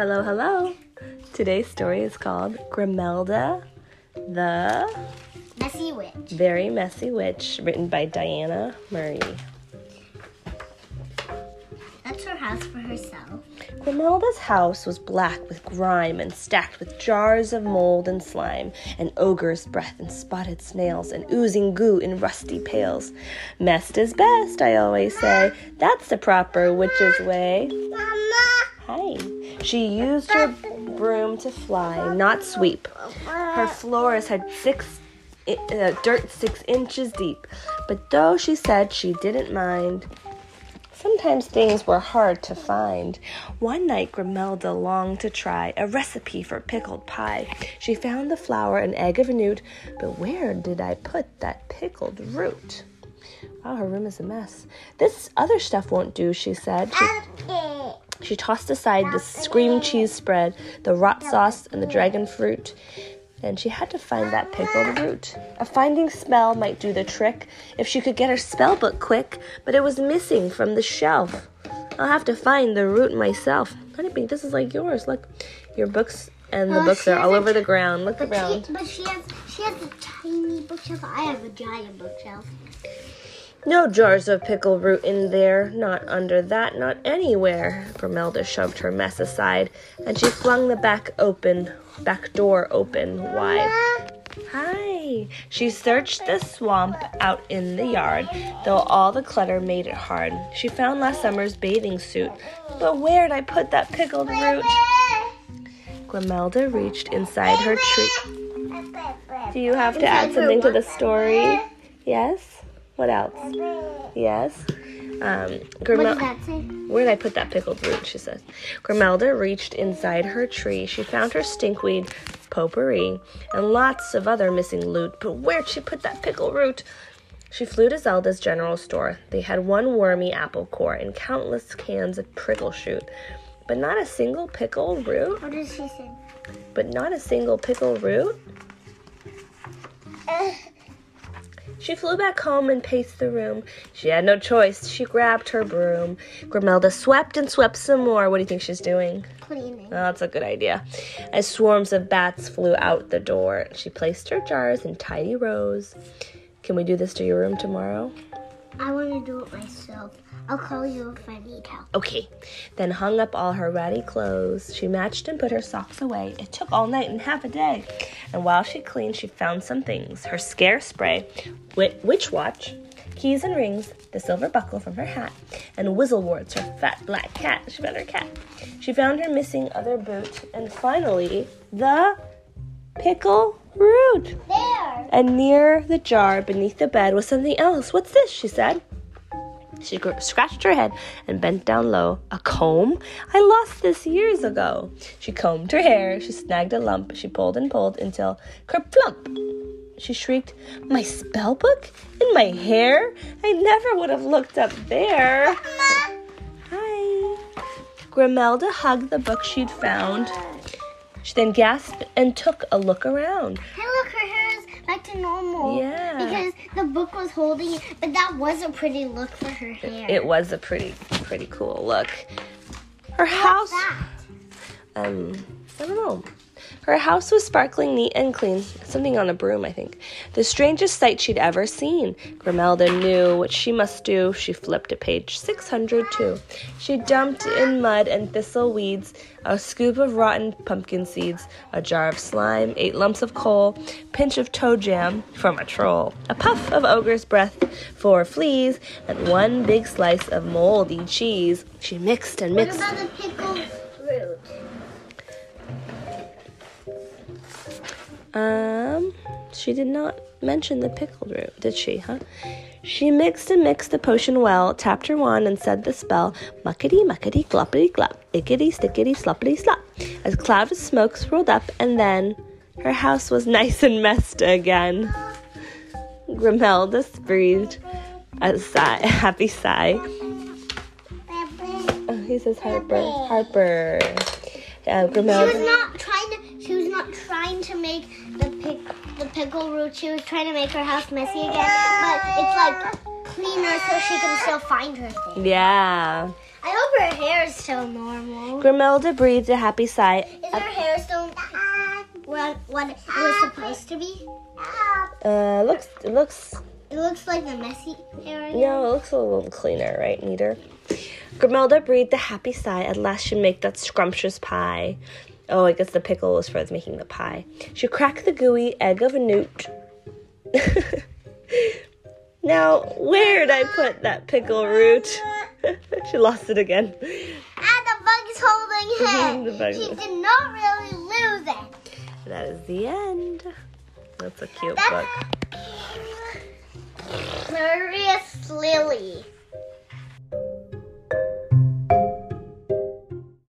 Hello, hello. Today's story is called Grimelda, the Messy witch. Very Messy Witch, written by Diana Murray. That's her house for herself. Grimelda's house was black with grime and stacked with jars of mold and slime, and ogre's breath and spotted snails, and oozing goo in rusty pails. Messed is best, I always say. That's the proper witch's way. Mama! Hi. She used her broom to fly, not sweep. Her floors had six uh, dirt six inches deep, but though she said she didn't mind, sometimes things were hard to find. One night, Grimelda longed to try a recipe for pickled pie. She found the flour and egg of a newt, but where did I put that pickled root? Wow, her room is a mess. This other stuff won't do, she said. She, she tossed aside the scream cheese spread, the rot sauce, and the dragon fruit. And she had to find that pickled root. A finding spell might do the trick if she could get her spell book quick, but it was missing from the shelf. I'll have to find the root myself. Honeybee, this is like yours. Look, your books and the books are all over the ground. Look But around. she, but she has she has a tiny bookshelf. I have a giant bookshelf. No jars of pickle root in there, not under that, not anywhere. Grimelda shoved her mess aside, and she flung the back open, back door open wide. Hi. She searched the swamp out in the yard, though all the clutter made it hard. She found last summer's bathing suit, but where'd I put that pickled root? Grimelda reached inside her tree. Do you have to add something to the story? Yes. What else? Yes. Um, What Grimel- does that say? where did I put that pickled root? She says. Grimelda reached inside her tree. She found her stinkweed, potpourri, and lots of other missing loot. But where'd she put that pickle root? She flew to Zelda's general store. They had one wormy apple core and countless cans of prickle shoot, but not a single pickle root. What does she say? But not a single pickle root. She flew back home and paced the room. She had no choice. She grabbed her broom. Grimelda swept and swept some more. What do you think she's doing? Cleaning. Oh, that's a good idea. As swarms of bats flew out the door, she placed her jars in tidy rows. Can we do this to your room tomorrow? I want to do it myself. I'll call you if I need help. Okay. Then hung up all her ratty clothes. She matched and put her socks away. It took all night and half a day. And while she cleaned, she found some things her scare spray, witch watch, keys and rings, the silver buckle from her hat, and Whizzlewarts, her fat black cat. She found her cat. She found her missing other boot. And finally, the pickle root. There. And near the jar beneath the bed was something else. What's this? she said. She gr- scratched her head and bent down low. A comb? I lost this years ago. She combed her hair. She snagged a lump. She pulled and pulled until kerplump. She shrieked, My spell book? In my hair? I never would have looked up there. Hi. Grimelda hugged the book she'd found. She then gasped and took a look around. Hey, look, her hair is back to normal. Yeah. Because the book was holding it, but that was a pretty look for her hair. It was a pretty, pretty cool look. Her What's house, that? um, I don't know. Her house was sparkling neat and clean, something on a broom, I think. The strangest sight she'd ever seen. Grimelda knew what she must do. She flipped to page 602. She dumped in mud and thistle weeds, a scoop of rotten pumpkin seeds, a jar of slime, eight lumps of coal, pinch of toe jam from a troll, a puff of ogre's breath for fleas, and one big slice of moldy cheese. She mixed and What mixed. about the pickled Um, she did not mention the pickled root, did she, huh? She mixed and mixed the potion well, tapped her wand, and said the spell muckety muckety gloppity glop, ickety stickety sloppity slop. As a cloud of smoke swirled up, and then her house was nice and messed again. Grimelda breathed a sigh, a happy sigh. Oh, he says Harper. Harper. Uh, Grimelda. The pickle root. She was trying to make her house messy again, but it's like cleaner so she can still find her thing. Yeah. I hope her hair is still normal. Grimelda breathed a happy sigh. Is her hair still what, what it was supposed to be? Uh, looks it looks It looks like the messy hair. again. no, it looks a little cleaner, right? Neater. Grimelda breathed a happy sigh. At last, she'd make that scrumptious pie. Oh, I guess the pickle was for making the pie. She cracked the gooey egg of a newt. now, where'd I put that pickle root? she lost it again. And the bug is holding it. she did not really lose it. That is the end. That's a cute That's- book. Lily.